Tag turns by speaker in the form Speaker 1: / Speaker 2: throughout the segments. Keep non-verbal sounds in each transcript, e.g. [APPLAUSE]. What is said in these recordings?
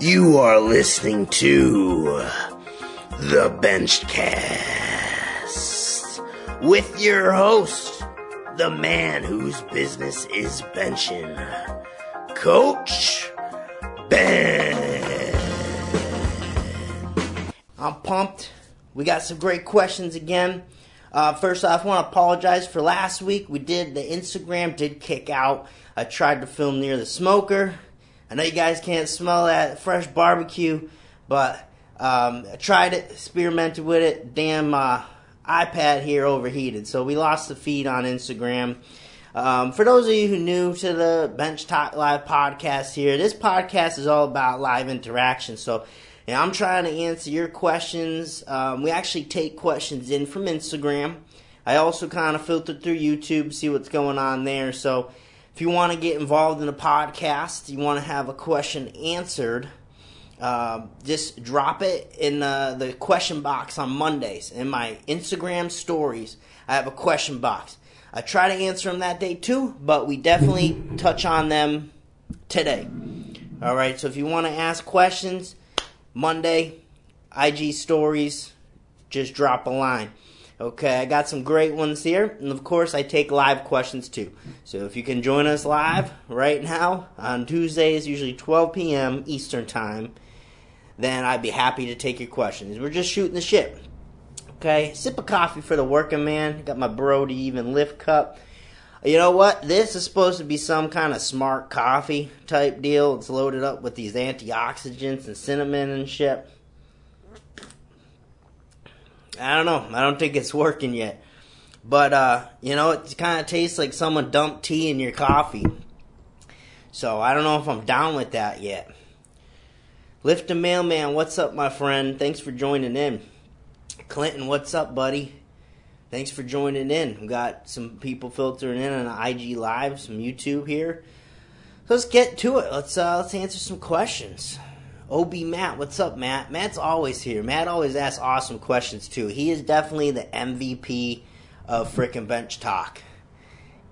Speaker 1: You are listening to the Benchcast with your host, the man whose business is benching, Coach Ben.
Speaker 2: I'm pumped. We got some great questions again. Uh, first off, I want to apologize for last week. We did the Instagram did kick out. I tried to film near the smoker. I know you guys can't smell that fresh barbecue, but um, I tried it, experimented with it. Damn uh, iPad here overheated, so we lost the feed on Instagram. Um, for those of you who new to the Bench Talk Live podcast here, this podcast is all about live interaction. So and I'm trying to answer your questions. Um, we actually take questions in from Instagram. I also kind of filter through YouTube, see what's going on there. So if you want to get involved in a podcast, you want to have a question answered, uh, just drop it in the, the question box on Mondays. In my Instagram stories, I have a question box. I try to answer them that day too, but we definitely touch on them today. All right, so if you want to ask questions, Monday, IG stories, just drop a line. Okay, I got some great ones here, and of course, I take live questions too. So if you can join us live right now on Tuesdays, usually 12 p.m. Eastern Time, then I'd be happy to take your questions. We're just shooting the shit. Okay, sip of coffee for the working man. Got my Brody even lift cup. You know what? This is supposed to be some kind of smart coffee type deal. It's loaded up with these antioxidants and cinnamon and shit. I don't know. I don't think it's working yet. But, uh, you know, it kind of tastes like someone dumped tea in your coffee. So I don't know if I'm down with that yet. Lift the mailman, what's up, my friend? Thanks for joining in. Clinton, what's up, buddy? Thanks for joining in. We got some people filtering in on IG Live, some YouTube here. Let's get to it. Let's uh, let's answer some questions. OB Matt, what's up, Matt? Matt's always here. Matt always asks awesome questions too. He is definitely the MVP of frickin' bench talk.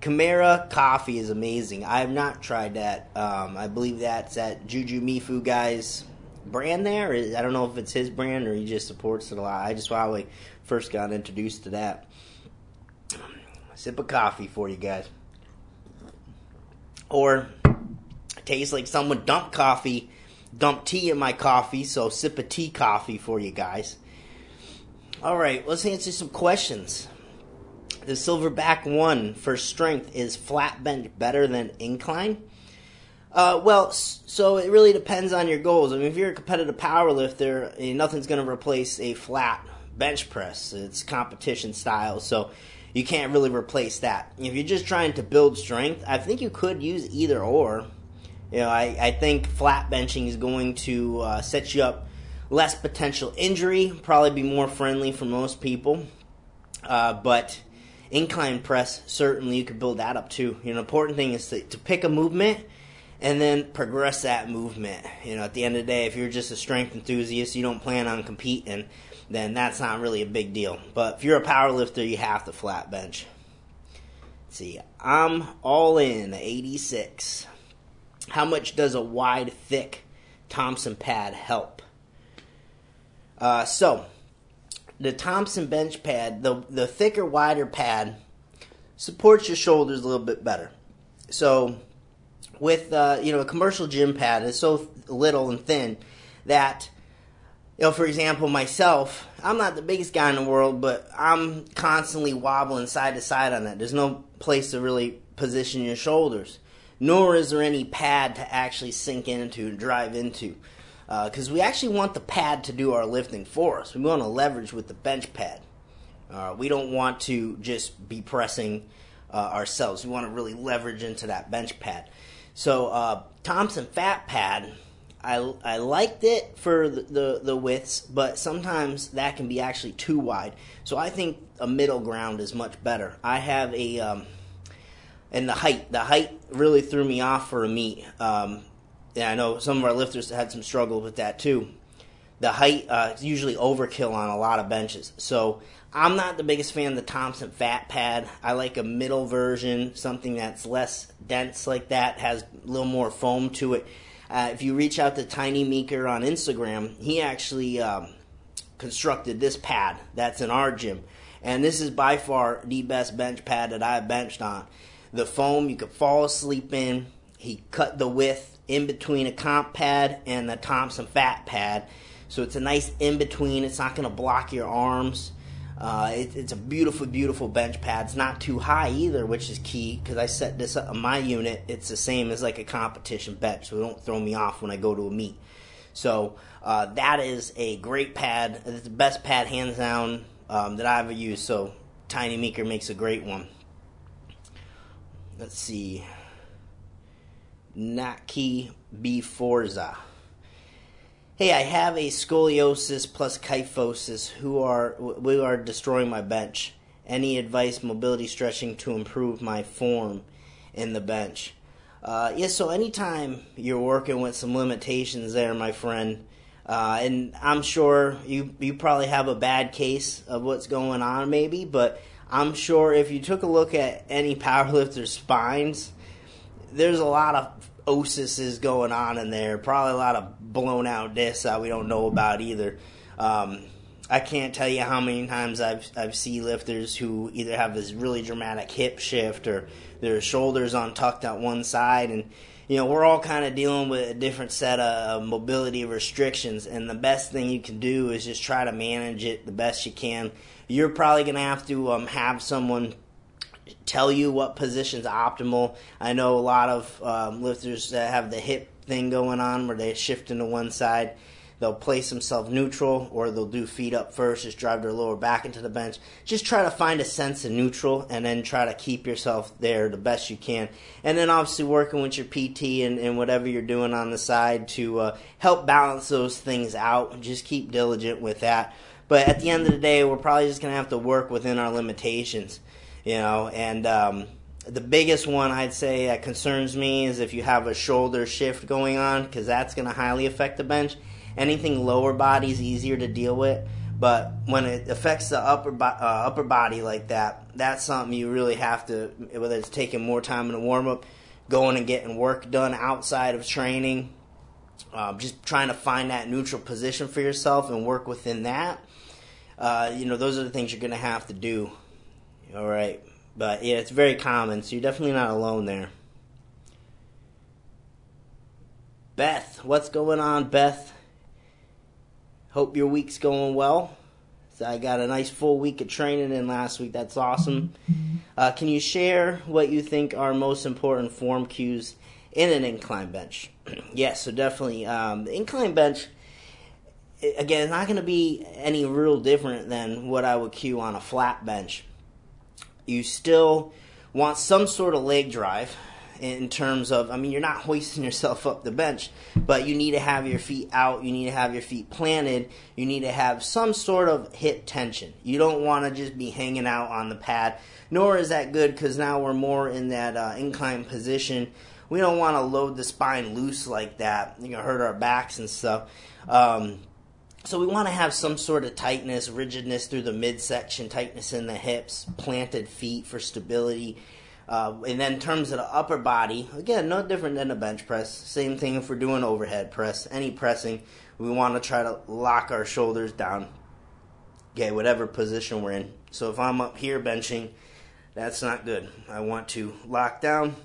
Speaker 2: Kimera coffee is amazing. I have not tried that. Um, I believe that's at Jujimufu guy's brand there. I don't know if it's his brand or he just supports it a lot. I just probably first got introduced to that. Sip of coffee for you guys. Or tastes like someone dumped coffee, dumped tea in my coffee, so sip of tea coffee for you guys. All right, let's answer some questions. The Silverback one for strength is flat bench better than incline? Uh, well, so it really depends on your goals. I mean, if you're a competitive power lifter, nothing's going to replace a flat bench press. It's competition style, so you can't really replace that. If you're just trying to build strength, I think you could use either or. You know, I, I think flat benching is going to uh, set you up less potential injury, probably be more friendly for most people. Uh, but incline press, certainly you could build that up too. You know, important thing is to, to pick a movement and then progress that movement. You know, at the end of the day, if you're just a strength enthusiast, you don't plan on competing, then that's not really a big deal. But if you're a power lifter, you have to flat bench. Let's see, I'm all in 86. How much does a wide, thick Thompson pad help? Uh, so, the Thompson bench pad, the the thicker, wider pad, supports your shoulders a little bit better. So, with uh, you know a commercial gym pad, it's so little and thin that you know, for example, myself, I'm not the biggest guy in the world, but I'm constantly wobbling side to side on that. There's no place to really position your shoulders, nor is there any pad to actually sink into and drive into. Because uh, we actually want the pad to do our lifting for us. We want to leverage with the bench pad. Uh, we don't want to just be pressing uh, ourselves. We want to really leverage into that bench pad. So uh, Thompson Fat Pad I, I liked it for the, the, the, widths, but sometimes that can be actually too wide. So I think a middle ground is much better. I have a, um, and the height, the height really threw me off for a meet. Um, and I know some of our lifters had some struggle with that too. The height uh, is usually overkill on a lot of benches. So I'm not the biggest fan of the Thompson Fat Pad. I like a middle version, something that's less dense like that, has a little more foam to it Uh, if you reach out to Tiny Meeker on Instagram, he actually um, constructed this pad that's in our gym. And this is by far the best bench pad that I've benched on. The foam you could fall asleep in. He cut the width in between a comp pad and the Thompson fat pad. So it's a nice in between. It's not going to block your arms. Uh, it, it's a beautiful, beautiful bench pad. It's not too high either, which is key because I set this up on my unit. It's the same as like a competition bench, so it don't throw me off when I go to a meet. So uh, that is a great pad. It's the best pad hands down um, that I've ever used. So Tiny Meeker makes a great one. Let's see. Naki B Forza. Hey, I have a scoliosis plus kyphosis who are we are destroying my bench. Any advice mobility stretching to improve my form in the bench? Uh, yeah, so anytime you're working with some limitations there, my friend, uh, and I'm sure you you probably have a bad case of what's going on, maybe, but I'm sure if you took a look at any powerlifter's spines, there's a lot of osis going on in there. Probably a lot of blown out discs that we don't know about either. Um, I can't tell you how many times I've I've seen lifters who either have this really dramatic hip shift or their shoulders untucked at one side, and you know we're all kind of dealing with a different set of mobility restrictions. And the best thing you can do is just try to manage it the best you can. You're probably gonna have to um, have someone tell you what position's optimal. I know a lot of um, lifters that have the hip thing going on where they shift into one side. They'll place themselves neutral or they'll do feet up first, just drive their lower back into the bench. Just try to find a sense of neutral and then try to keep yourself there the best you can. And then obviously working with your PT and, and whatever you're doing on the side to uh, help balance those things out. Just keep diligent with that. But at the end of the day, we're probably just going to have to work within our limitations you know, and um, the biggest one I'd say that concerns me is if you have a shoulder shift going on, because that's going to highly affect the bench. Anything lower body is easier to deal with, but when it affects the upper bo- uh, upper body like that, that's something you really have to, whether it's taking more time in the warm up, going and getting work done outside of training, uh, just trying to find that neutral position for yourself and work within that. Uh, you know, those are the things you're going to have to do. All right. But yeah, it's very common, so you're definitely not alone there. Beth, what's going on, Beth? Hope your week's going well. So I got a nice full week of training in last week. That's awesome. Uh, can you share what you think are most important form cues in an incline bench? [CLEARS THROAT] yes, so definitely. Um, the incline bench, again, it's not going to be any real different than what I would cue on a flat bench you still want some sort of leg drive in terms of, I mean, you're not hoisting yourself up the bench, but you need to have your feet out, you need to have your feet planted, you need to have some sort of hip tension. You don't want to just be hanging out on the pad, nor is that good because now we're more in that uh, incline position. We don't want to load the spine loose like that. You know, hurt our backs and stuff. Um, so we want to have some sort of tightness, rigidness through the midsection, tightness in the hips, planted feet for stability. Uh, and then in terms of the upper body, again, no different than a bench press. Same thing if we're doing overhead press. Any pressing, we want to try to lock our shoulders down. Okay, whatever position we're in. So if I'm up here benching, that's not good. I want to lock down,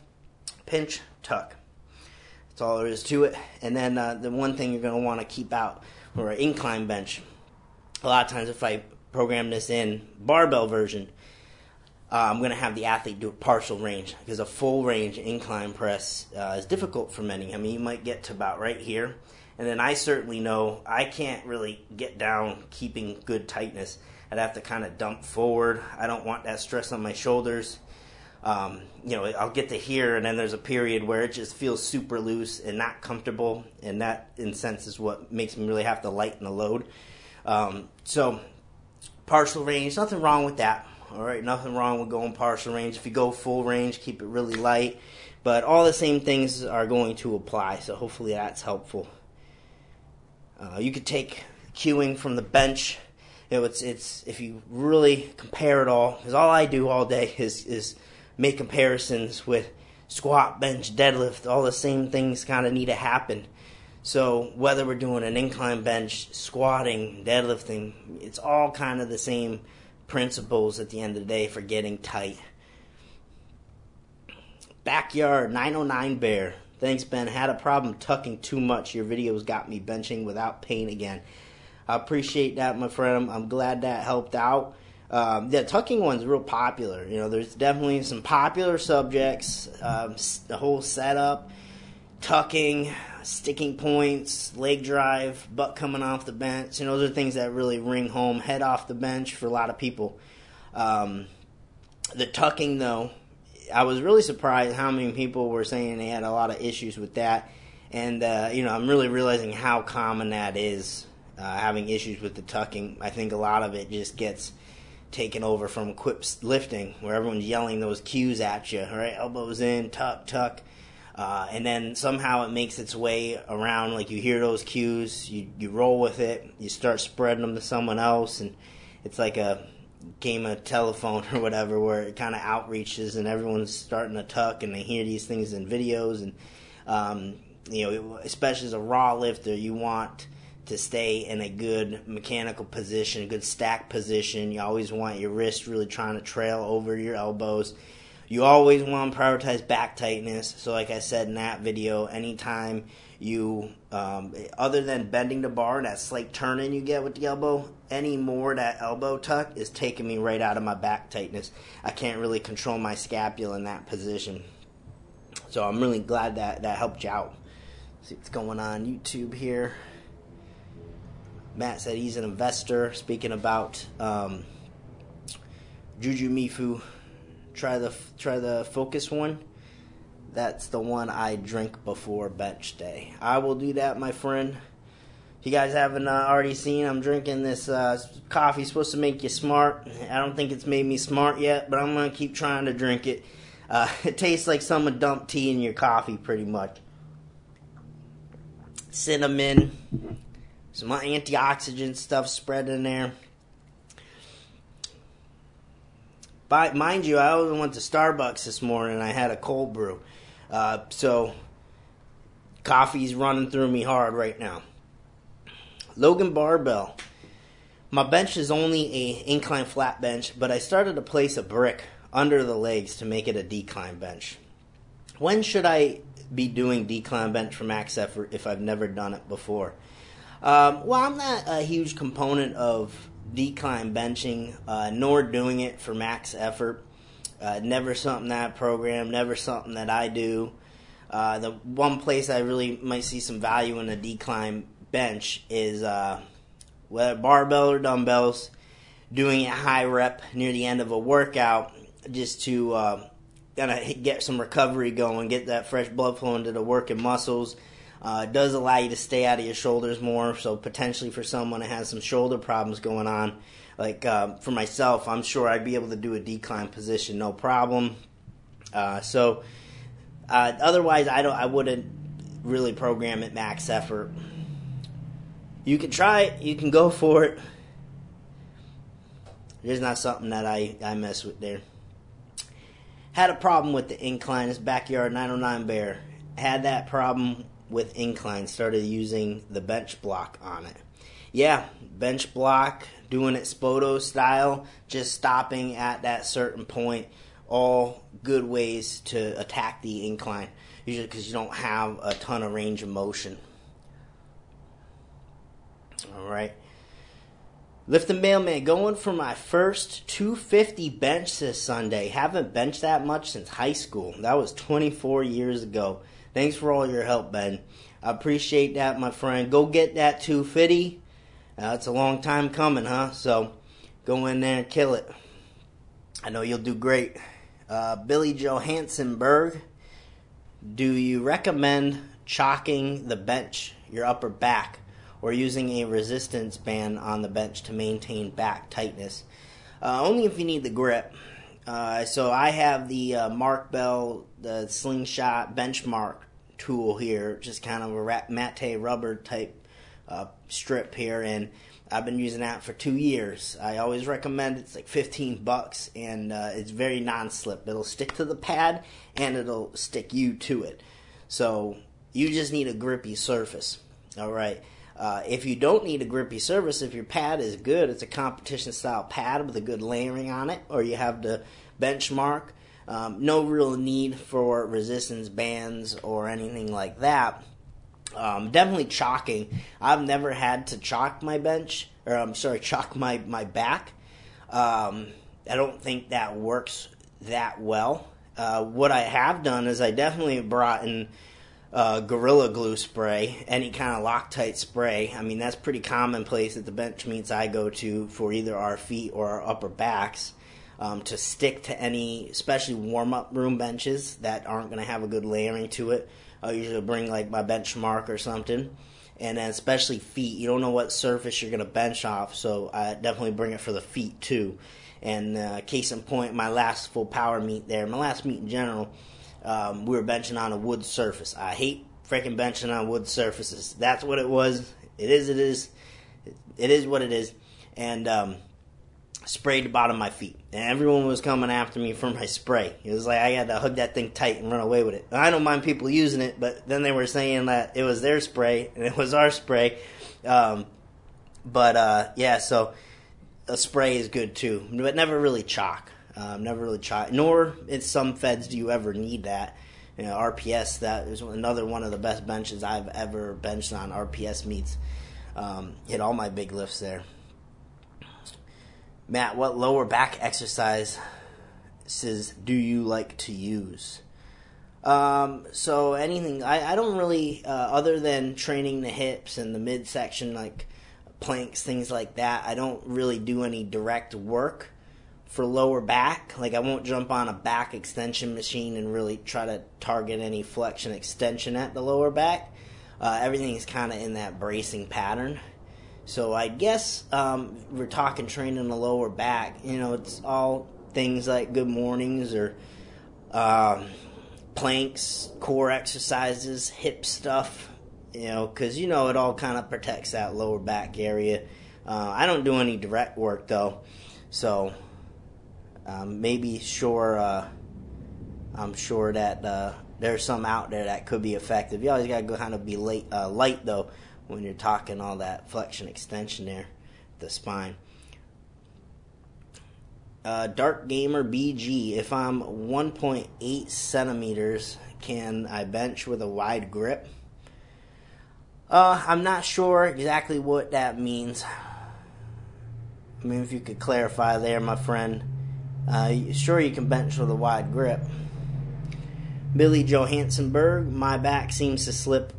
Speaker 2: pinch, tuck. That's all there is to it. And then uh, the one thing you're going to want to keep out or an incline bench. A lot of times, if I program this in barbell version, uh, I'm going to have the athlete do a partial range because a full range incline press uh, is difficult for many. I mean, you might get to about right here, and then I certainly know I can't really get down keeping good tightness. I'd have to kind of dump forward. I don't want that stress on my shoulders um, you know, I'll get to here, and then there's a period where it just feels super loose and not comfortable, and that, in sense, is what makes me really have to lighten the load. Um, so, partial range, nothing wrong with that. All right, nothing wrong with going partial range. If you go full range, keep it really light. But all the same things are going to apply, so hopefully that's helpful. Uh, you could take cueing from the bench. You know, it's it's if you really compare it all, because all I do all day [LAUGHS] is is make comparisons with squat, bench, deadlift. All the same things kind of need to happen. So whether we're doing an incline bench, squatting, deadlifting, it's all kind of the same principles at the end of the day for getting tight. Backyard 909 Bear. Thanks, Ben. Had a problem tucking too much. Your videos got me benching without pain again. I appreciate that, my friend. I'm glad that helped out. Um, the tucking one's real popular. You know, there's definitely some popular subjects. Um, the whole setup, tucking, sticking points, leg drive, butt coming off the bench. You know, those are things that really ring home. Head off the bench for a lot of people. Um, the tucking, though, I was really surprised how many people were saying they had a lot of issues with that. And, uh, you know, I'm really realizing how common that is, uh, having issues with the tucking. I think a lot of it just gets taken over from equipped lifting, where everyone's yelling those cues at you, right? Elbows in, tuck, tuck. Uh, and then somehow it makes its way around. Like you hear those cues, you, you roll with it, you start spreading them to someone else, and it's like a game of telephone [LAUGHS] or whatever where it kind of outreaches and everyone's starting to tuck and they hear these things in videos and um, you know especially as a raw lifter you want to stay in a good mechanical position a good stack position you always want your wrist really trying to trail over your elbows you always want to prioritize back tightness. So like i said in that video anytime you um, other than bending the bar and that slight turning you get with the elbow any more that elbow tuck is taking me right out of my back tightness. I can't really control my scapula in that position. So i'm really glad that that helped you out. See what's going on youtube here. Matt said he's an investor speaking about um, jujimufu try the try the focus one that's the one I drink before bench day. I will do that, my friend. If you guys haven't uh, already seen, I'm drinking this uh, coffee. supposed to make you smart. I don't think it's made me smart yet, but I'm gonna keep trying to drink it. Uh, [LAUGHS] it tastes like someone dumped tea in your coffee, pretty much. Cinnamon, some antioxidant stuff spread in there. But mind you, I went to Starbucks this morning and I had a cold brew. Uh, so coffee's running through me hard right now. Logan Barbell. My bench is only a incline flat bench, but I started to place a brick under the legs to make it a decline bench. When should I be doing decline bench for max effort if I've never done it before? Um, well, I'm not a huge component of decline benching, uh, nor doing it for max effort. Uh, never something that program, never something that I do. Uh, the one place I really might see some value in a decline bench is uh, whether barbell or dumbbells, doing it high rep near the end of a workout just to uh, kind of get some recovery going, get that fresh blood flow into the working muscles. Uh, does allow you to stay out of your shoulders more, so potentially for someone that has some shoulder problems going on, like uh, for myself, I'm sure I'd be able to do a decline position no problem. Uh, so uh, otherwise, I don't. I wouldn't really program it max effort. You can try it. You can go for it. It's not something that I, I mess with there. Had a problem with the incline. This backyard 909 bear had that problem with incline. Started using the bench block on it. Yeah, bench block doing it Spoto style, just stopping at that certain point. All good ways to attack the incline, usually because you don't have a ton of range of motion. All right. Lift the mailman going for my first 250 bench this Sunday. Haven't benched that much since high school. That was 24 years ago. Thanks for all your help, Ben. I appreciate that, my friend. Go get that 250. Uh, it's a long time coming, huh? So go in there and kill it. I know you'll do great. Uh, Billy Johansenberg, do you recommend chalking the bench, your upper back, or using a resistance band on the bench to maintain back tightness? Uh, only if you need the grip. Uh, so I have the uh, Mark Bell, the slingshot benchmark tool here, just kind of a matte rubber type uh, strip here, and I've been using that for two years. I always recommend it's like 15 bucks, and uh, it's very non-slip. It'll stick to the pad, and it'll stick you to it. So you just need a grippy surface. All right. Uh, if you don't need a grippy surface, if your pad is good, it's a competition style pad with a good layering on it, or you have the benchmark. Um, no real need for resistance bands or anything like that. Um, definitely chalking. I've never had to chalk my bench, or I'm sorry, [LAUGHS] chalk my my back. Um, I don't think that works that well. Uh, what I have done is I definitely brought in uh, Gorilla Glue spray, any kind of Loctite spray. I mean, that's pretty commonplace at the bench meets I go to for either our feet or our upper backs. Um, to stick to any, especially warm up room benches that aren't going to have a good layering to it. I'll usually bring like my benchmark or something. And then especially feet, you don't know what surface you're going to bench off, so I definitely bring it for the feet too. And uh, case in point, my last full power meet there, my last meet in general, um, we were benching on a wood surface. I hate freaking benching on wood surfaces. That's what it was. It is. It is. It is what it is. And um, sprayed the bottom of my feet. And everyone was coming after me for my spray. It was like I had to hug that thing tight and run away with it. I don't mind people using it, but then they were saying that it was their spray and it was our spray. Um, but uh, yeah, so a spray is good too, but never really chalk. Um, never really chalk. Nor in some feds do you ever need that. You know, RPS that is another one of the best benches I've ever benched on. RPS meets um, hit all my big lifts there. Matt, what lower back exercises do you like to use? Um, so anything, I, I don't really, uh, other than training the hips and the midsection, like planks, things like that, I don't really do any direct work for lower back. Like I won't jump on a back extension machine and really try to target any flexion extension at the lower back. Uh, everything is kind of in that bracing pattern. So I guess um, we're talking training the lower back. You know, it's all things like good mornings or um, planks, core exercises, hip stuff. You know, because you know it all kind of protects that lower back area. Uh, I don't do any direct work though, so um, maybe sure. Uh, I'm sure that uh, there's some out there that could be effective. You always got to go kind of be late, uh, light though when you're talking all that flexion extension there, the spine. Uh, Dark Gamer BG, if I'm 1.8 centimeters, can I bench with a wide grip? Uh, I'm not sure exactly what that means. I mean, if you could clarify there, my friend. Uh, sure, you can bench with a wide grip. Billy Johansenberg, my back seems to slip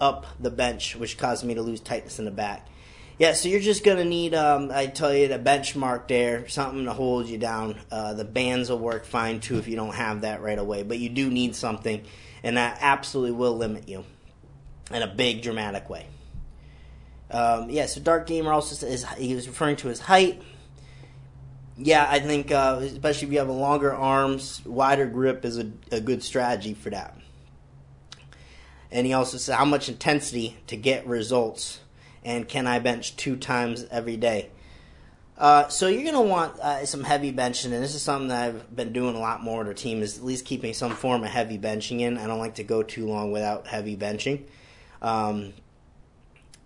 Speaker 2: up the bench, which caused me to lose tightness in the back. Yeah, so you're just gonna need, um, I tell you, the benchmark there, something to hold you down. Uh, the bands will work fine too if you don't have that right away, but you do need something, and that absolutely will limit you in a big dramatic way. Um, yeah, so Dark Gamer also says he was referring to his height. Yeah, I think uh, especially if you have a longer arms, wider grip is a, a good strategy for that. And he also said how much intensity to get results, and can I bench two times every day? Uh, so you're gonna want uh, some heavy benching, and this is something that I've been doing a lot more with our team is at least keeping some form of heavy benching in. I don't like to go too long without heavy benching, um,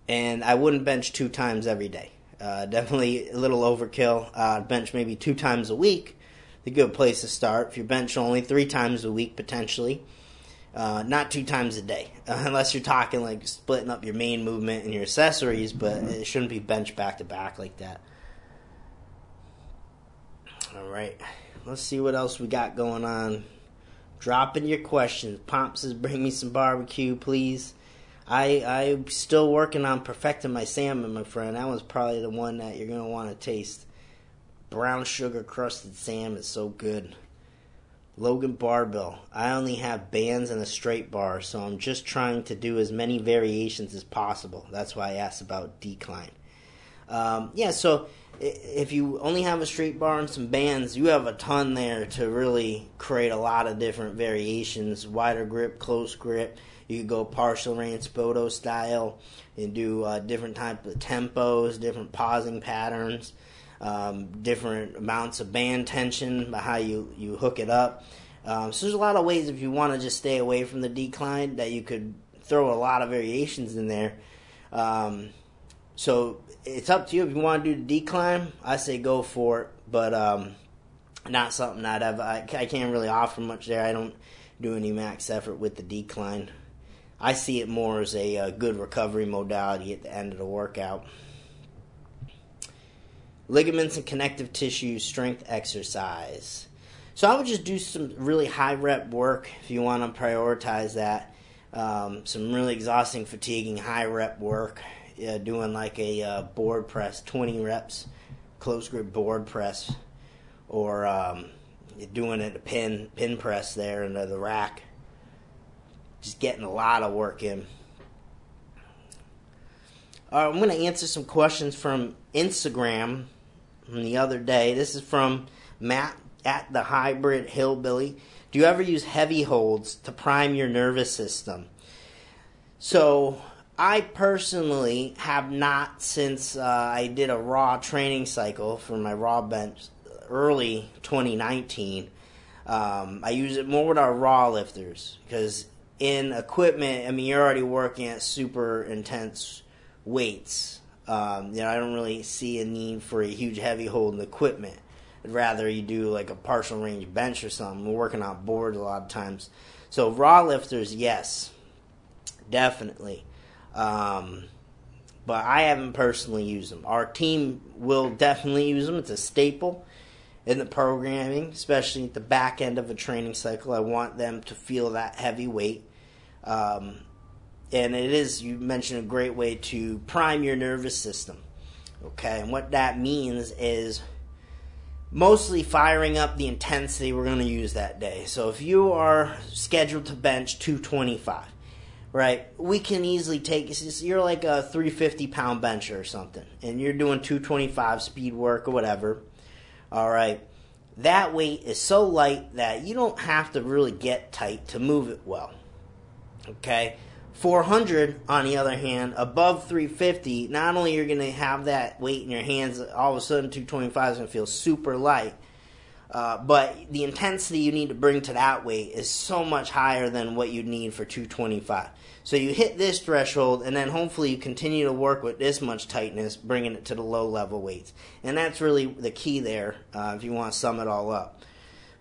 Speaker 2: and I wouldn't bench two times every day. Uh, definitely a little overkill. Uh, bench maybe two times a week. A good place to start. If you bench only three times a week potentially, uh, not two times a day, uh, [LAUGHS] unless you're talking like splitting up your main movement and your accessories, but it shouldn't be bench back to back like that. All right, let's see what else we got going on. Dropping your questions. Pomp says, "Bring me some barbecue, please." I I'm still working on perfecting my salmon, my friend. That was probably the one that you're gonna want to taste. Brown sugar crusted salmon is so good. Logan Barbell. I only have bands and a straight bar, so I'm just trying to do as many variations as possible. That's why I asked about decline. Um, yeah, so if you only have a straight bar and some bands, you have a ton there to really create a lot of different variations. Wider grip, close grip. You could go partial range Spoto style and do uh, different type of tempos, different pausing patterns um, different amounts of band tension by how you, you hook it up. Um, so there's a lot of ways if you want to just stay away from the decline that you could throw a lot of variations in there. Um, so it's up to you. If you want to do the decline, I say go for it. But um, not something that I've, I, I can't really offer much there. I don't do any max effort with the decline. I see it more as a, a good recovery modality at the end of the workout. Ligaments and connective tissue strength exercise. So I would just do some really high rep work if you want to prioritize that. Um, some really exhausting, fatiguing high rep work. Uh, doing like a uh, board press, 20 reps, close grip board press, or um, doing it a pin pin press there into the rack. Just getting a lot of work in. I'm going to answer some questions from Instagram from the other day. This is from Matt at the Hybrid Hillbilly. Do you ever use heavy holds to prime your nervous system? So I personally have not since uh, I did a raw training cycle for my raw bench early 2019. Um, I use it more with our raw lifters because in equipment, I mean, you're already working at super intense weights. Um, you know, I don't really see a need for a huge heavy hold in equipment. I'd rather you do like a partial range bench or something. We're working on boards a lot of times. So raw lifters, yes, definitely. Um, but I haven't personally used them. Our team will definitely use them. It's a staple in the programming, especially at the back end of a training cycle. I want them to feel that heavy weight. Um, and it is, you mentioned, a great way to prime your nervous system. Okay, and what that means is mostly firing up the intensity we're going to use that day. So if you are scheduled to bench 225, right? We can easily take you're like a 350 pound bencher or something, and you're doing 225 speed work or whatever. All right, that weight is so light that you don't have to really get tight to move it well. Okay. 400 on the other hand above 350 not only are you're going to have that weight in your hands all of a sudden 225 is going to feel super light uh, but the intensity you need to bring to that weight is so much higher than what you'd need for 225 so you hit this threshold, and then hopefully you continue to work with this much tightness, bringing it to the low level weights. And that's really the key there uh, if you want to sum it all up.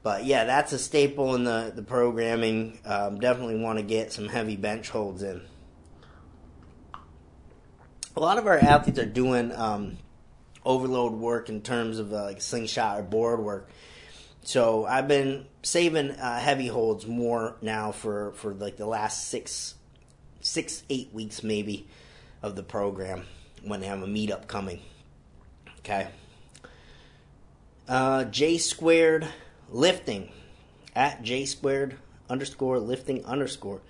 Speaker 2: But yeah, that's a staple in the, the programming. Um, definitely want to get some heavy bench holds in. A lot of our athletes are doing um, overload work in terms of uh, like slingshot or board work. So I've been saving uh, heavy holds more now for, for like the last six six, eight weeks maybe of the program when they have a meetup coming. Okay. Uh, J squared lifting at J squared underscore lifting underscore.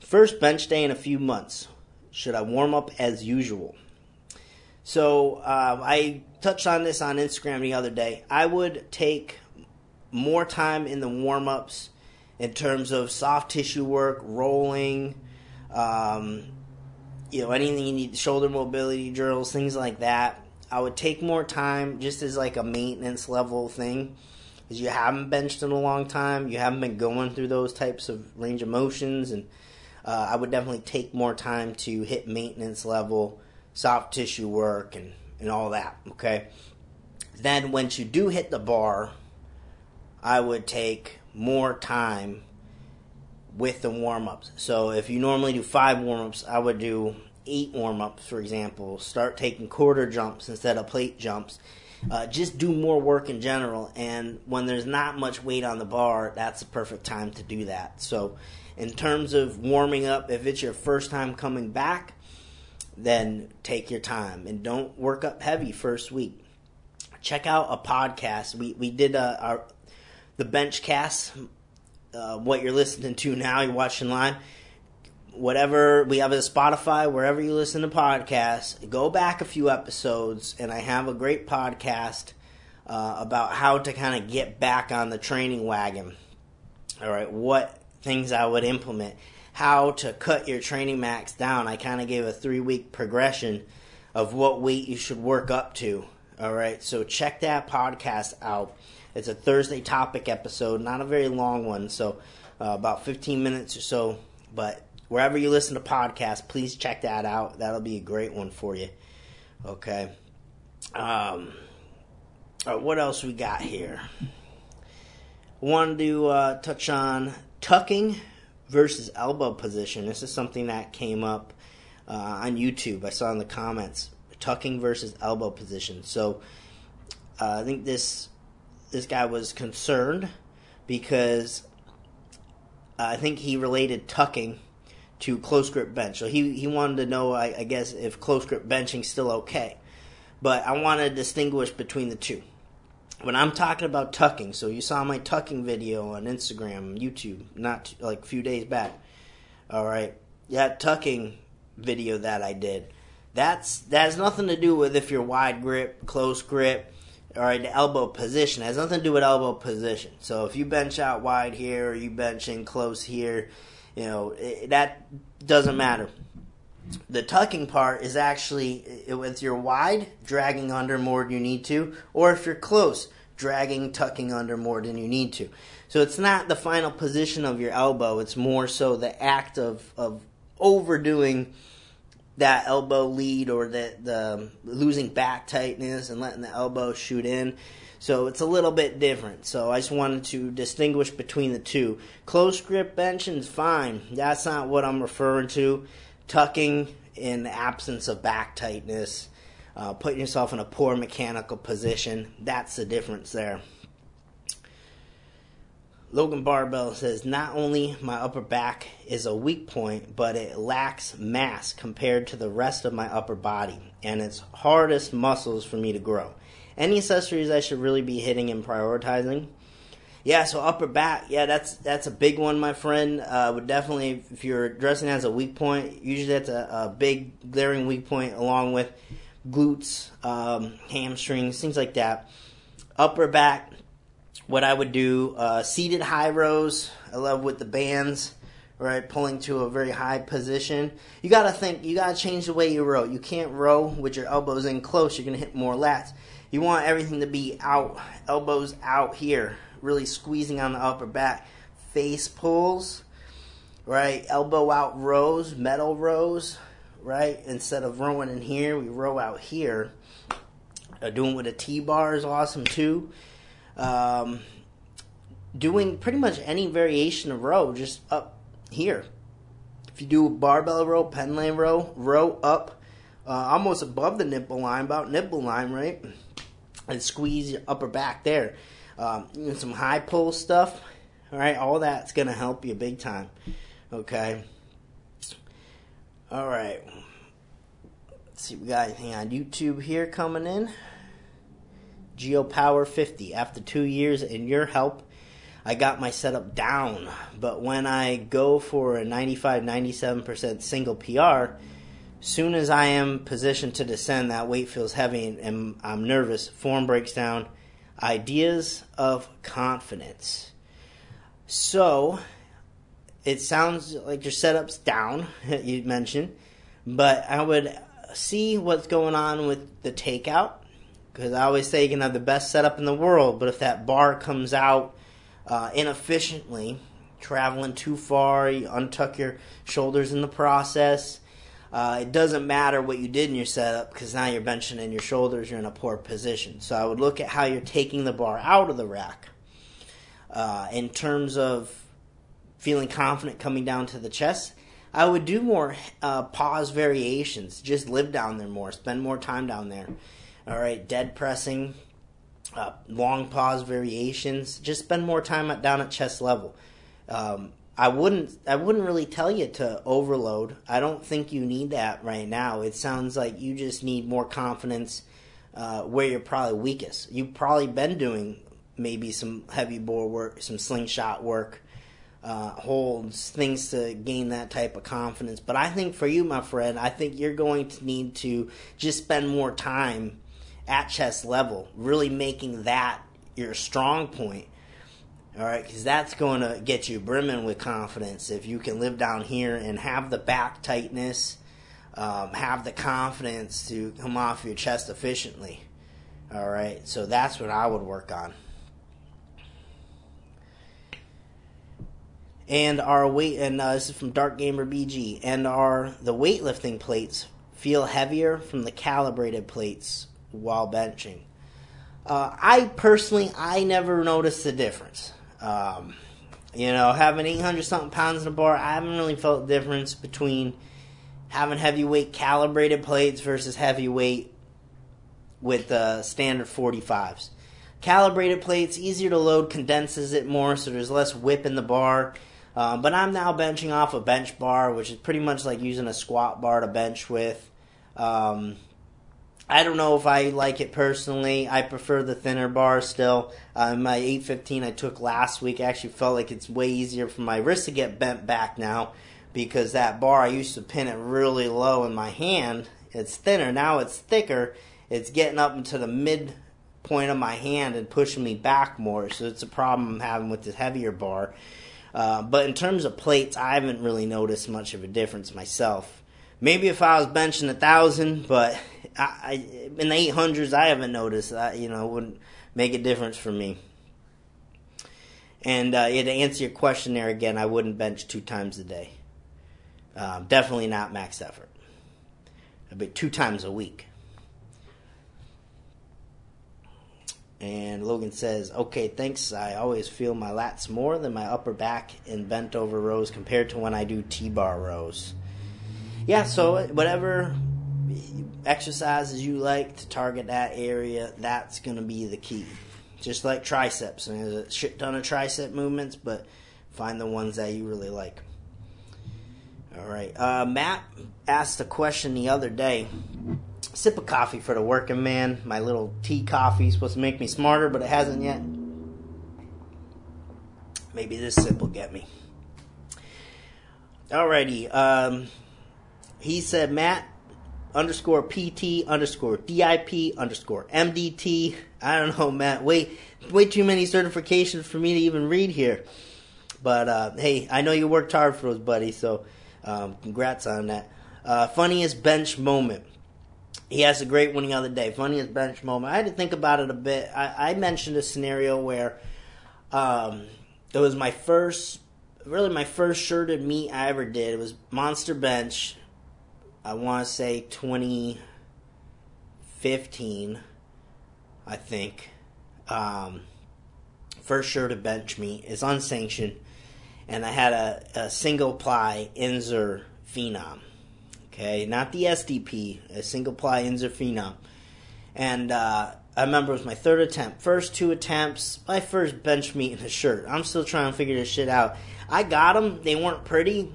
Speaker 2: First bench day in a few months. Should I warm up as usual? So uh, I touched on this on Instagram the other day. I would take more time in the warm ups in terms of soft tissue work, rolling, um, you know, anything you need, shoulder mobility drills, things like that. I would take more time just as like a maintenance level thing. Because you haven't benched in a long time, you haven't been going through those types of range of motions, and uh, I would definitely take more time to hit maintenance level, soft tissue work, and, and all that. Okay. Then once you do hit the bar, I would take more time with the warm ups. So if you normally do five warm ups, I would do eight warm ups, for example. Start taking quarter jumps instead of plate jumps. Uh, just do more work in general. And when there's not much weight on the bar, that's the perfect time to do that. So, in terms of warming up, if it's your first time coming back, then take your time and don't work up heavy first week. Check out a podcast. We we did a, our the bench cast uh, what you're listening to now, you're watching live, whatever we have a Spotify, wherever you listen to podcasts, go back a few episodes, and I have a great podcast uh, about how to kind of get back on the training wagon. All right, what things I would implement, how to cut your training max down. I kind of gave a three week progression of what weight you should work up to. All right, so check that podcast out. It's a Thursday topic episode, not a very long one, so uh, about 15 minutes or so, but wherever you listen to podcasts, please check that out. That'll be a great one for you. Okay. Um, right, what else we got here? Wanted to uh, touch on tucking versus elbow position. This is something that came up uh, on YouTube. I saw in the comments tucking versus elbow position. So uh, I think this this guy was concerned because uh, I think he related tucking to close grip bench. So he he wanted to know, I, I guess, if close grip benching still okay. But I want to distinguish between the two. When I'm talking about tucking, so you saw my tucking video on Instagram, YouTube, not like a few days back. All right, that tucking video that I did, that's that has nothing to do with if you're wide grip, close grip, right, the elbow position it has nothing to do with elbow position. So if you bench out wide here or you bench in close here, you know it, that doesn't matter. The tucking part is actually with your wide dragging under more than you need to, or if you're close dragging tucking under more than you need to. So it's not the final position of your elbow; it's more so the act of of overdoing that elbow lead or the, the losing back tightness and letting the elbow shoot in. So it's a little bit different. So I just wanted to distinguish between the two. Close grip benching is fine. That's not what I'm referring to. Tucking in the absence of back tightness, uh, putting yourself in a poor mechanical position. That's the difference there. Logan Barbell says not only my upper back is a weak point, but it lacks mass compared to the rest of my upper body, and it's hardest muscles for me to grow. Any accessories I should really be hitting and prioritizing? Yeah, so upper back, yeah, that's that's a big one, my friend. Uh, would definitely, if you're dressing as a weak point, usually that's a, a big glaring weak point, along with glutes, um, hamstrings, things like that. Upper back, what I would do, uh, seated high rows. I love with the bands, right? Pulling to a very high position. You got to think, you got to change the way you row. You can't row with your elbows in close. You're going to hit more lats. You want everything to be out, elbows out here, really squeezing on the upper back. Face pulls, right? Elbow out rows, metal rows, right? Instead of rowing in here, we row out here. Uh, doing with a T bar is awesome too um, doing pretty much any variation of row just up here. If you do barbell row, pendulum row, row up uh, almost above the nipple line, about nipple line, right? And squeeze your upper back there. Um, some high pull stuff, all right? All that's going to help you big time, okay? All right. Let's see, we got anything on YouTube here coming in. GeoPower 50. After two years and your help, I got my setup down. But when I go for a 95 97% single PR, soon as I am positioned to descend, that weight feels heavy and I'm nervous. Form breaks down. Ideas of confidence. So, it sounds like your setup's down, [LAUGHS] you mentioned, but I would see what's going on with the takeout because I always say you can have the best setup in the world, but if that bar comes out uh, inefficiently, traveling too far, you untuck your shoulders in the process. Uh, it doesn't matter what you did in your setup because now you're benching in your shoulders, you're in a poor position. So I would look at how you're taking the bar out of the rack. Uh, in terms of feeling confident coming down to the chest, I would do more uh, pause variations. Just live down there more, spend more time down there. All right, dead pressing, uh, long pause variations. Just spend more time at, down at chest level. Um, I wouldn't. I wouldn't really tell you to overload. I don't think you need that right now. It sounds like you just need more confidence uh, where you're probably weakest. You've probably been doing maybe some heavy board work, some slingshot work, uh, holds, things to gain that type of confidence. But I think for you, my friend, I think you're going to need to just spend more time at chest level, really making that your strong point. All right, because that's going to get you brimming with confidence if you can live down here and have the back tightness, um, have the confidence to come off your chest efficiently. All right, so that's what I would work on. and our weight and uh, this is from Dark Gamer BG and our the weightlifting plates feel heavier from the calibrated plates while benching. Uh, I personally, I never noticed the difference. Um, you know, having 800 something pounds in a bar, I haven't really felt the difference between having heavyweight calibrated plates versus heavyweight with uh, standard 45s. Calibrated plates, easier to load, condenses it more, so there's less whip in the bar. Um, but I'm now benching off a bench bar, which is pretty much like using a squat bar to bench with. Um, I don't know if I like it personally. I prefer the thinner bar still. Uh, my 815 I took last week actually felt like it's way easier for my wrist to get bent back now because that bar I used to pin it really low in my hand. It's thinner now. It's thicker. It's getting up into the mid point of my hand and pushing me back more. So it's a problem I'm having with the heavier bar. Uh, but in terms of plates, I haven't really noticed much of a difference myself. Maybe if I was benching a thousand, but I, I, in the eight hundreds, I haven't noticed. I, you know, wouldn't make a difference for me. And uh, yeah, to answer your question there again, I wouldn't bench two times a day. Um, definitely not max effort. But two times a week. And Logan says, "Okay, thanks. I always feel my lats more than my upper back in bent over rows compared to when I do T-bar rows." Yeah, so whatever exercises you like to target that area, that's going to be the key. Just like triceps, and there's a shit ton of tricep movements, but find the ones that you really like. All right, uh, Matt asked a question the other day. Sip of coffee for the working man. My little tea coffee is supposed to make me smarter, but it hasn't yet. Maybe this sip will get me. Alrighty, um, he said Matt underscore PT underscore DIP underscore MDT. I don't know, Matt. Way way too many certifications for me to even read here. But uh, hey, I know you worked hard for those, buddy. So um, congrats on that. Uh, funniest bench moment. He has a great one the other day. Funniest bench moment. I had to think about it a bit. I, I mentioned a scenario where um, it was my first, really my first shirted meet I ever did. It was Monster Bench I want to say 2015, I think. Um, first shirt to bench me is unsanctioned, and I had a, a single ply Inzer Phenom. Okay, not the SDP, a single ply Inzer Phenom. And uh, I remember it was my third attempt. First two attempts, my first bench meet in a shirt. I'm still trying to figure this shit out. I got them. They weren't pretty.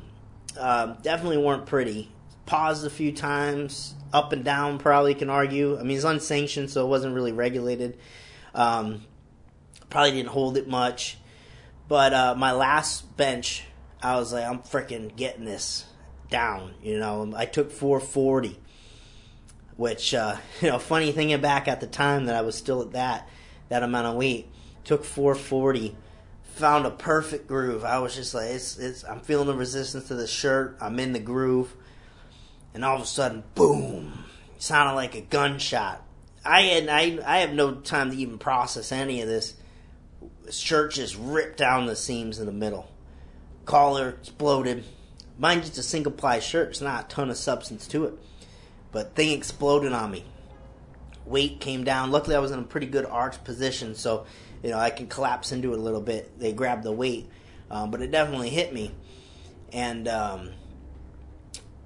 Speaker 2: Uh, definitely weren't pretty paused a few times, up and down. Probably can argue. I mean, it's unsanctioned, so it wasn't really regulated. Um, probably didn't hold it much, but uh, my last bench, I was like, I'm freaking getting this down. You know, I took 440, which uh, [LAUGHS] you know, funny thinking back at the time that I was still at that that amount of weight, took 440 found a perfect groove. I was just like, it's, it's, I'm feeling the resistance to the shirt. I'm in the groove and all of a sudden, boom, sounded like a gunshot. I had I I have no time to even process any of this. Shirt just ripped down the seams in the middle. Collar exploded. Mind just a single ply shirt. It's not a ton of substance to it, but thing exploded on me. Weight came down. Luckily, I was in a pretty good arch position, so you know I can collapse into it a little bit. They grabbed the weight, um, but it definitely hit me, and um,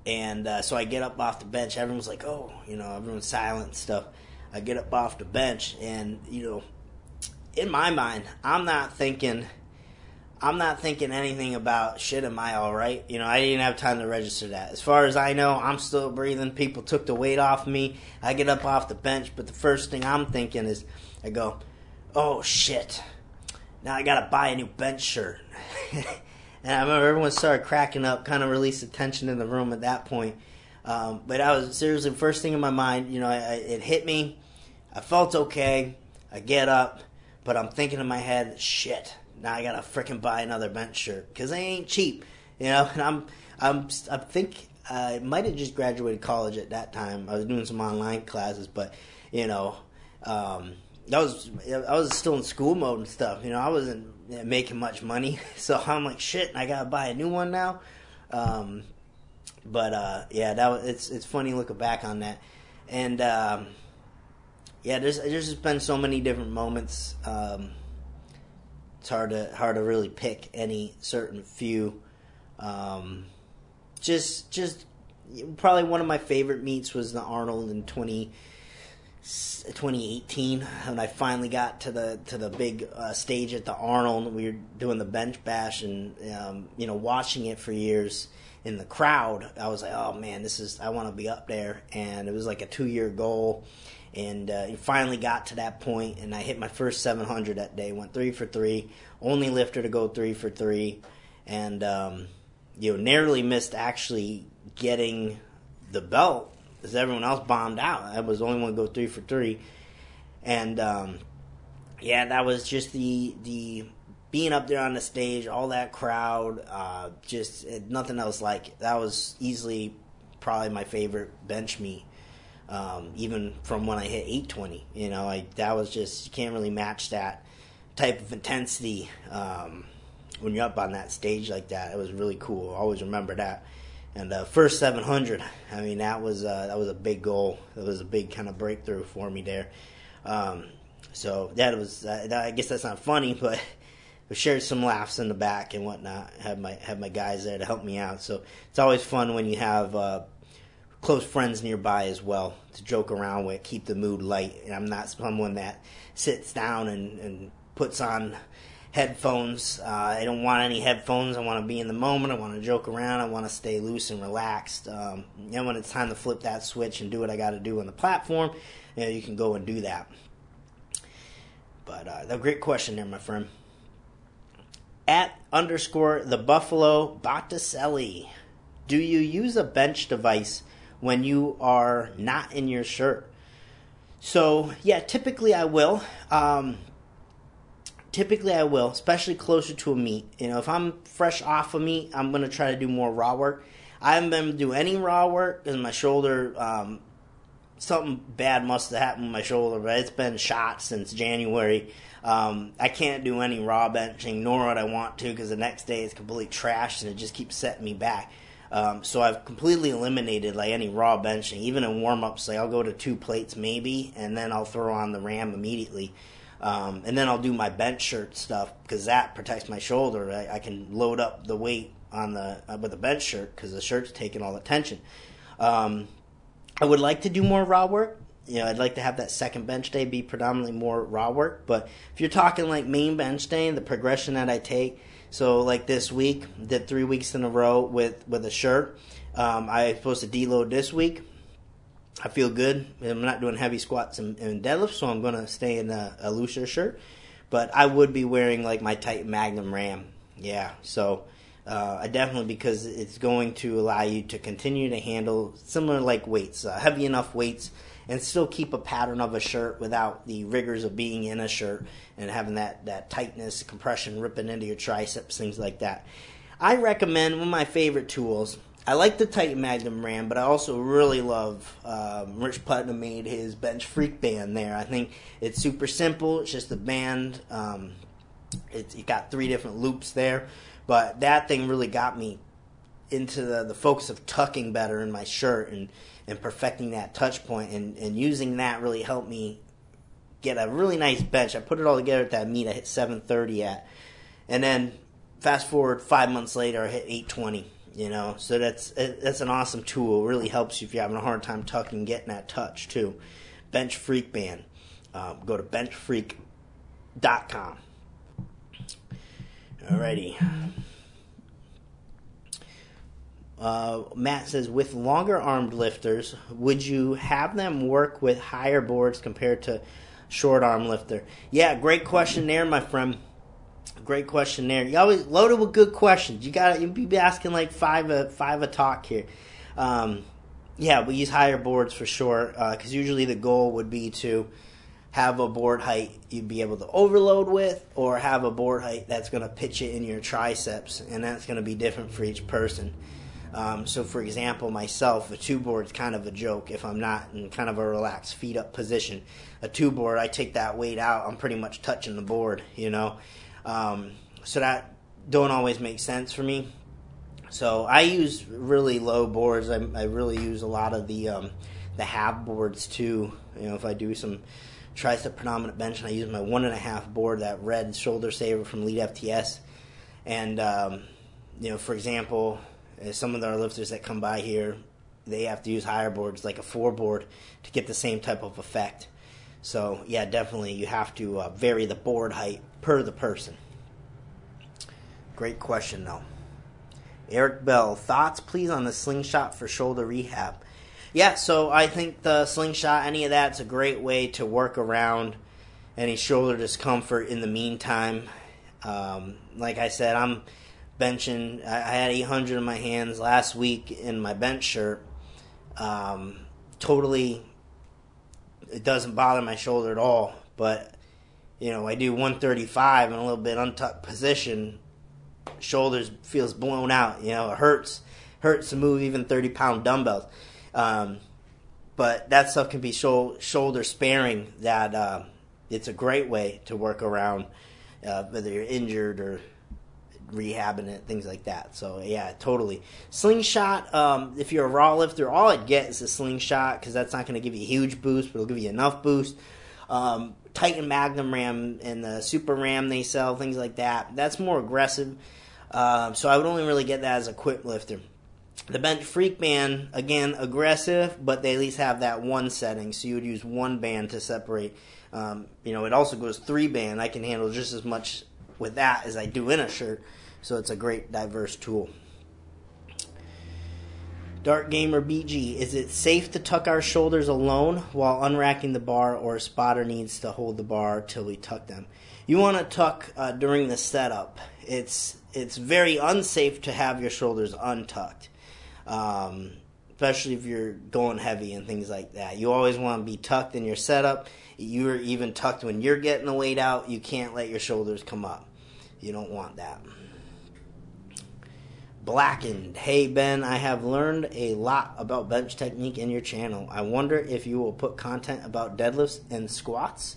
Speaker 2: and uh, so I get up off the bench. Everyone's like, oh, you know, everyone's silent and stuff. I get up off the bench, and, you know, in my mind, I'm not thinking. I'm not thinking anything about shit. Am I all right? You know, I didn't have time to register that. As far as I know, I'm still breathing. People took the weight off me. I get up off the bench, but the first thing I'm thinking is, I go, "Oh shit! Now I gotta buy a new bench shirt." [LAUGHS] And I remember everyone started cracking up, kind of released the tension in the room at that point. Um, but I was seriously first thing in my mind. You know, I, it hit me. I felt okay. I get up, but I'm thinking in my head, shit. Now I gotta freaking buy another bench shirt because they ain't cheap. You know, and I'm I'm I think I might have just graduated college at that time. I was doing some online classes, but you know, um, that was I was still in school mode and stuff. You know, I wasn't making much money. [LAUGHS] So I'm like, shit, I gotta buy a new one now. Um, but uh, yeah, that was, it's it's funny looking back on that, and um, yeah, there's there's just been so many different moments. Um, it's hard to hard to really pick any certain few. Um, just just probably one of my favorite meets was the Arnold in 20, 2018 when I finally got to the to the big uh, stage at the Arnold. We were doing the bench bash and um, you know watching it for years in the crowd. I was like, oh man, this is I want to be up there, and it was like a two year goal. And uh, finally got to that point, and I hit my first 700 that day. Went three for three, only lifter to go three for three, and um, you know narrowly missed actually getting the belt because everyone else bombed out. I was the only one to go three for three, and um, yeah, that was just the the being up there on the stage, all that crowd, uh, just nothing else like it. That was easily probably my favorite bench meet. Um, even from when I hit 820, you know, like that was just you can't really match that type of intensity um, when you're up on that stage like that. It was really cool. I always remember that. And uh, first 700, I mean that was uh, that was a big goal. That was a big kind of breakthrough for me there. Um, so that was uh, I guess that's not funny, [LAUGHS] but we shared some laughs in the back and whatnot. Have my have my guys there to help me out. So it's always fun when you have uh, close friends nearby as well to joke around with, keep the mood light. And I'm not someone that sits down and, and puts on headphones. Uh, I don't want any headphones. I want to be in the moment. I want to joke around. I want to stay loose and relaxed. Um, and when it's time to flip that switch and do what I got to do on the platform, you, know, you can go and do that. But uh, a great question there, my friend. At underscore the Buffalo Botticelli, do you use a bench device when you are not in your shirt? So yeah, typically I will. Um, typically I will, especially closer to a meet. You know, if I'm fresh off a meet, I'm going to try to do more raw work. I haven't been able to do any raw work because my shoulder, um, something bad must have happened with my shoulder, but it's been shot since January. Um, I can't do any raw benching, nor would I want to, because the next day it's completely trashed and it just keeps setting me back. Um, so I've completely eliminated like any raw benching, even in warm ups. Like I'll go to two plates maybe, and then I'll throw on the ram immediately. Um, and then I'll do my bench shirt stuff because that protects my shoulder. I, I, can load up the weight on the uh, with the bench shirt because the shirt's taking all the tension. Um, I would like to do more raw work. You know, I'd like to have that second bench day be predominantly more raw work. But if you're talking like main bench day and the progression that I take, so like this week, did three weeks in a row with with a shirt. Um, I'm supposed to deload this week. I feel good. I'm not doing heavy squats and, and deadlifts, so I'm going to stay in a, a, looser shirt. But I would be wearing like my tight Magnum Ram. Yeah, so uh, I definitely because it's going to allow you to continue to handle similar like weights, uh, heavy enough weights, and still keep a pattern of a shirt without the rigors of being in a shirt and having that that tightness, compression ripping into your triceps, things like that. I recommend one of my favorite tools I like the Titan Magnum Ram, but I also really love um, Rich Putnam made his Bench Freak band there. I think it's super simple. It's just a band. Um, it's you got three different loops there, but that thing really got me into the, the focus of tucking better in my shirt and, and perfecting that touch point and, and using that really helped me get a really nice bench. I put it all together at that meet I hit 730 at. And then fast forward five months later, I hit 820 you know, so that's that's an awesome tool. It really helps you if you're having a hard time tucking, getting that touch too. Bench Freak Band. Um, go to benchfreak.com. Alrighty. Uh, Matt says, with longer armed lifters, would you have them work with higher boards compared to short arm lifter? Yeah, great question there, my friend. Great question there. You always loaded with good questions. You got to be asking like five a five a talk here. Um, yeah, we use higher boards for sure because uh, usually the goal would be to have a board height you'd be able to overload with, or have a board height that's going to pitch it in your triceps, and that's going to be different for each person. Um, so, for example, myself, a two board is kind of a joke if I'm not in kind of a relaxed feet up position. A two board, I take that weight out, I'm pretty much touching the board, you know. Um, so that don't always make sense for me. So I use really low boards. I, I really use a lot of the um, the half boards too. You know, if I do some tricep predominant bench, and I use my one and a half board, that red shoulder saver from EliteFTS, and um, you know, for example, uh, some of our lifters that come by here, they have to use higher boards, like a four board, to get the same type of effect. So yeah, definitely you have to uh, vary the board height per the person. Great question though. Eric Bell, thoughts please on the slingshot for shoulder rehab. Yeah, so I think the slingshot, any of that's a great way to work around any shoulder discomfort in the meantime. Um, like I said, I'm benching. I, had 800 in my hands last week in my bench shirt. Um, totally, it doesn't bother my shoulder at all. But you know, I do 135 in a little bit untucked position shoulders feels blown out. You know, it hurts hurts to move even thirty pound dumbbells. Um, but that stuff can be shoulder sparing. That uh, it's a great way to work around uh, whether you're injured or rehabbing it, things like that. So yeah, totally. Slingshot. Um, if you're a raw lifter, all I'd get is a slingshot because that's not going to give you a huge boost, but it'll give you enough boost. Um, Titan Magnum RAM and the Super RAM they sell, things like that. That's more aggressive. Uh, so I would only really get that as a equipped lifter. The bench freak band, again, aggressive, but they at least have that one setting. So you would use one band to separate. Um, you know, it also goes three band. I can handle just as much with that as I do in a shirt. So it's a great diverse tool. Dark Gamer BG, is it safe to tuck our shoulders alone while unracking the bar, or a spotter needs to hold the bar till we tuck them? You want to tuck uh, during the setup. It's it's very unsafe to have your shoulders untucked, um, especially if you're going heavy and things like that. You always want to be tucked in your setup. You're even tucked when you're getting the weight out. You can't let your shoulders come up. You don't want that. Blackened. Hey Ben, I have learned a lot about bench technique in your channel. I wonder if you will put content about deadlifts and squats.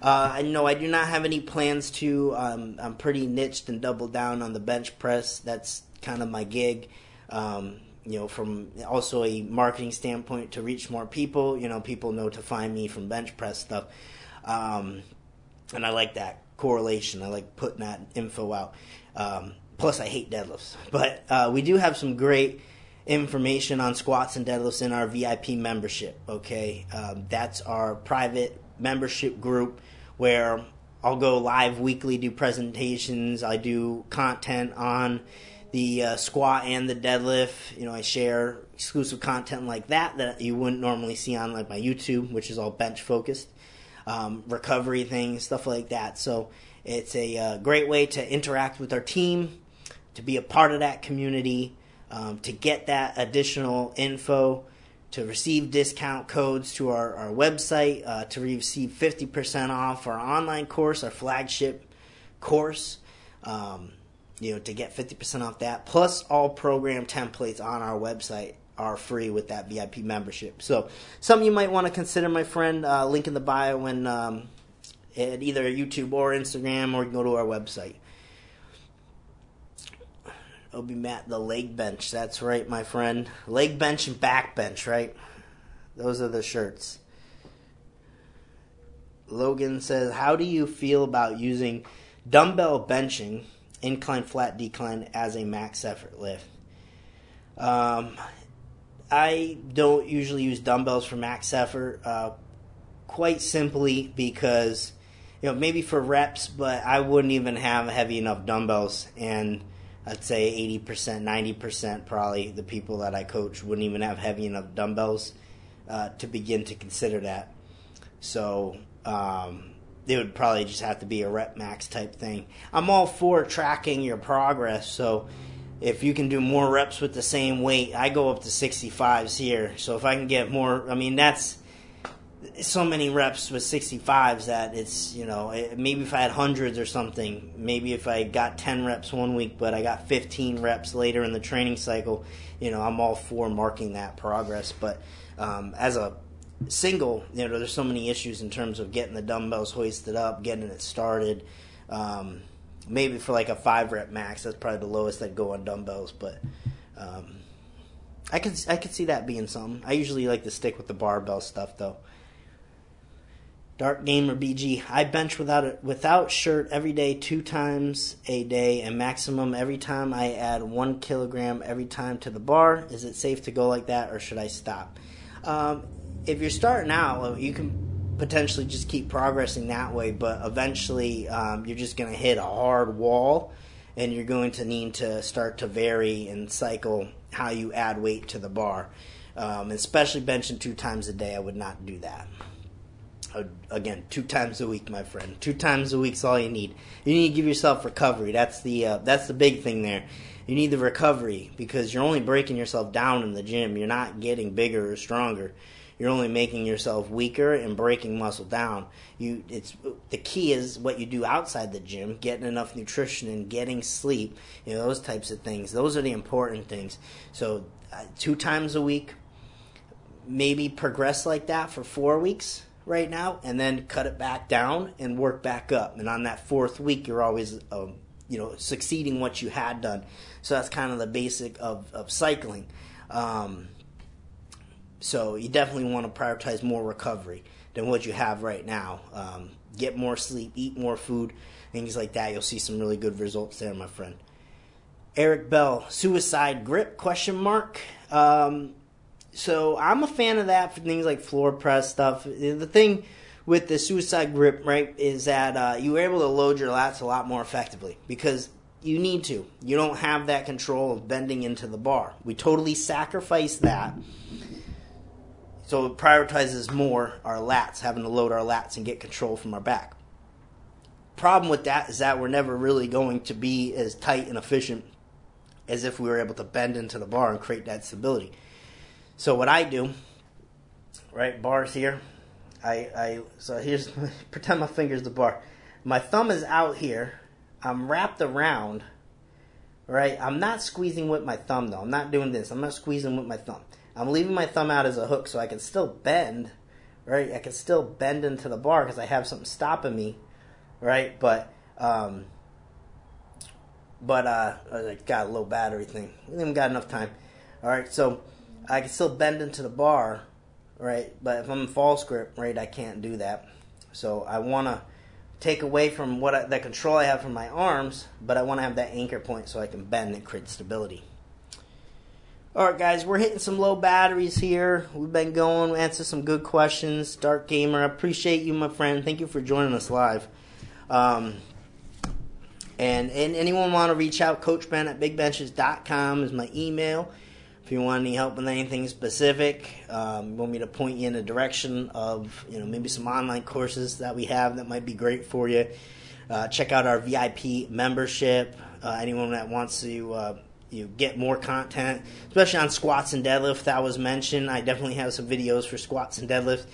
Speaker 2: Uh, no, I do not have any plans to. Um, I'm pretty niched and doubled down on the bench press. That's kind of my gig. Um, you know, from also a marketing standpoint to reach more people. You know, people know to find me from bench press stuff, um, and I like that correlation. I like putting that info out. Um, Plus, I hate deadlifts. But uh, we do have some great information on squats and deadlifts in our VIP membership. Okay, um, that's our private membership group where I'll go live weekly, do presentations. I do content on the uh, squat and the deadlift. You know, I share exclusive content like that that you wouldn't normally see on like my YouTube, which is all bench focused, um, recovery things, stuff like that. So it's a uh, great way to interact with our team to be a part of that community, um, to get that additional info, to receive discount codes to our, our website, uh, to receive 50% off our online course, our flagship course. Um, you know, to get 50% off that, plus all program templates on our website are free with that VIP membership. So, something you might want to consider, my friend. Uh, link in the bio when um, at either YouTube or Instagram, or you can go to our website. Obi Matt, the leg bench. That's right, my friend. Leg bench and back bench, right? Those are the shirts. Logan says, How do you feel about using dumbbell benching, incline, flat, decline, as a max effort lift? Um, I don't usually use dumbbells for max effort, uh, quite simply because, you know, maybe for reps, but I wouldn't even have heavy enough dumbbells. And I'd say 80%, 90% probably the people that I coach wouldn't even have heavy enough dumbbells uh, to begin to consider that. So um, it would probably just have to be a rep max type thing. I'm all for tracking your progress. So if you can do more reps with the same weight, I go up to 65s here. So if I can get more, I mean, that's so many reps with 65s that it's you know maybe if I had hundreds or something maybe if I got 10 reps one week but I got 15 reps later in the training cycle you know I'm all for marking that progress but um, as a single you know there's so many issues in terms of getting the dumbbells hoisted up getting it started um, maybe for like a five rep max. That's probably the lowest I'd go on dumbbells, but um, I could I could see that being something. I usually like to stick with the barbell stuff though. Dark Gamer BG. I bench without a, without shirt every day, two times a day, and maximum every time I add one kilogram every time to the bar. Is it safe to go like that, or should I stop? Um, if you're starting out, you can potentially just keep progressing that way, but eventually um, you're just going to hit a hard wall, and you're going to need to start to vary and cycle how you add weight to the bar. Um, especially benching two times a day, I would not do that again two times a week, my friend. Two times a week's all you need. You need to give yourself recovery. That's the uh, that's the big thing there. You need the recovery because you're only breaking yourself down in the gym. You're not getting bigger or stronger. You're only making yourself weaker and breaking muscle down. You it's the key is what you do outside the gym, getting enough nutrition and getting sleep. You know those types of things. Those are the important things. So uh, two times a week, maybe progress like that for four weeks right now, and then cut it back down and work back up. And on that fourth week, you're always, um, you know, succeeding what you had done. So that's kind of the basic of, of cycling. Um, so you definitely want to prioritize more recovery than what you have right now. Um, get more sleep, eat more food, things like that. You'll see some really good results there, my friend. Eric Bell, suicide grip? Question mark. Um, so I'm a fan of that for things like floor press stuff. The thing with the suicide grip, right, is that uh, you are able to load your lats a lot more effectively because you need to. You don't have that control of bending into the bar. We totally sacrifice that. So it prioritizes more our lats, having to load our lats and get control from our back. Problem with that is that we're never really going to be as tight and efficient as if we were able to bend into the bar and create that stability. So what I do, right, bars here. I, I so here's [LAUGHS] pretend my finger's the bar. My thumb is out here. I'm wrapped around. Right, I'm not squeezing with my thumb though. I'm not doing this. I'm not squeezing with my thumb. I'm leaving my thumb out as a hook so I can still bend. Right, I can still bend into the bar because I have something stopping me. Right, but um, but uh, I got a low battery thing. We haven't got enough time. All right, so I can still bend into the bar, right? But if I'm in false grip, right, I can't do that. So I want to take away from what I, the control I have from my arms, but I want to have that anchor point so I can bend and create stability. All right, guys, we're hitting some low batteries here. We've been going, we answered some good questions. Dark Gamer, I appreciate you, my friend. Thank you for joining us live. Um, and, and anyone want to reach out, Coach Ben at bigbenches.com is my email. If you want any help with anything specific, um, you want me to point you in a direction of you know maybe some online courses that we have that might be great for you. Uh, check out our VIP membership. Uh, anyone that wants to uh, you get more content, especially on squats and deadlift that was mentioned. I definitely have some videos for squats and deadlift.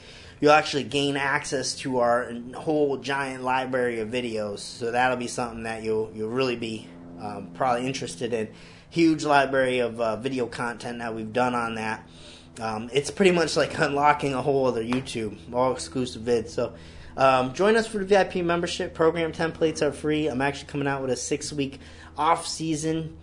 Speaker 2: You'll actually gain access to our whole giant library of videos, so that'll be something that you'll you'll really be um, probably interested in huge library of uh, video content that we've done on that. Um, it's pretty much like [LAUGHS] unlocking a whole other YouTube, all exclusive vids. So um, join us for the VIP membership. Program templates are free. I'm actually coming out with a six week off season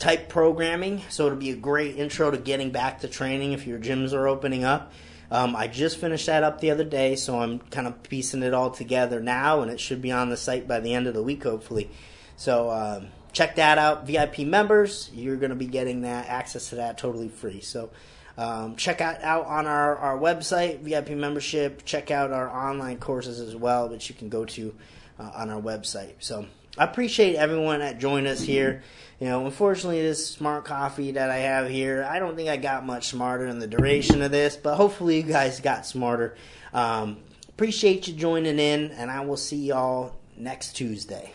Speaker 2: type programming, so it'll be a great intro to getting back to training if your gyms are opening up. Um, I just finished that up the other day, so I'm kind of piecing it all together now, and it should be on the site by the end of the week, hopefully. So um, check that out. VIP members, you're going to be getting that access to that totally free. So um, check out, out on our, our website, VIP membership. Check out our online courses as well, which you can go to uh, on our website. So I appreciate everyone that joined us here. You know, unfortunately, this smart coffee that I have here, I don't think I got much smarter in the duration of this, but hopefully you guys got smarter. Um, appreciate you joining in, and I will see y'all next Tuesday.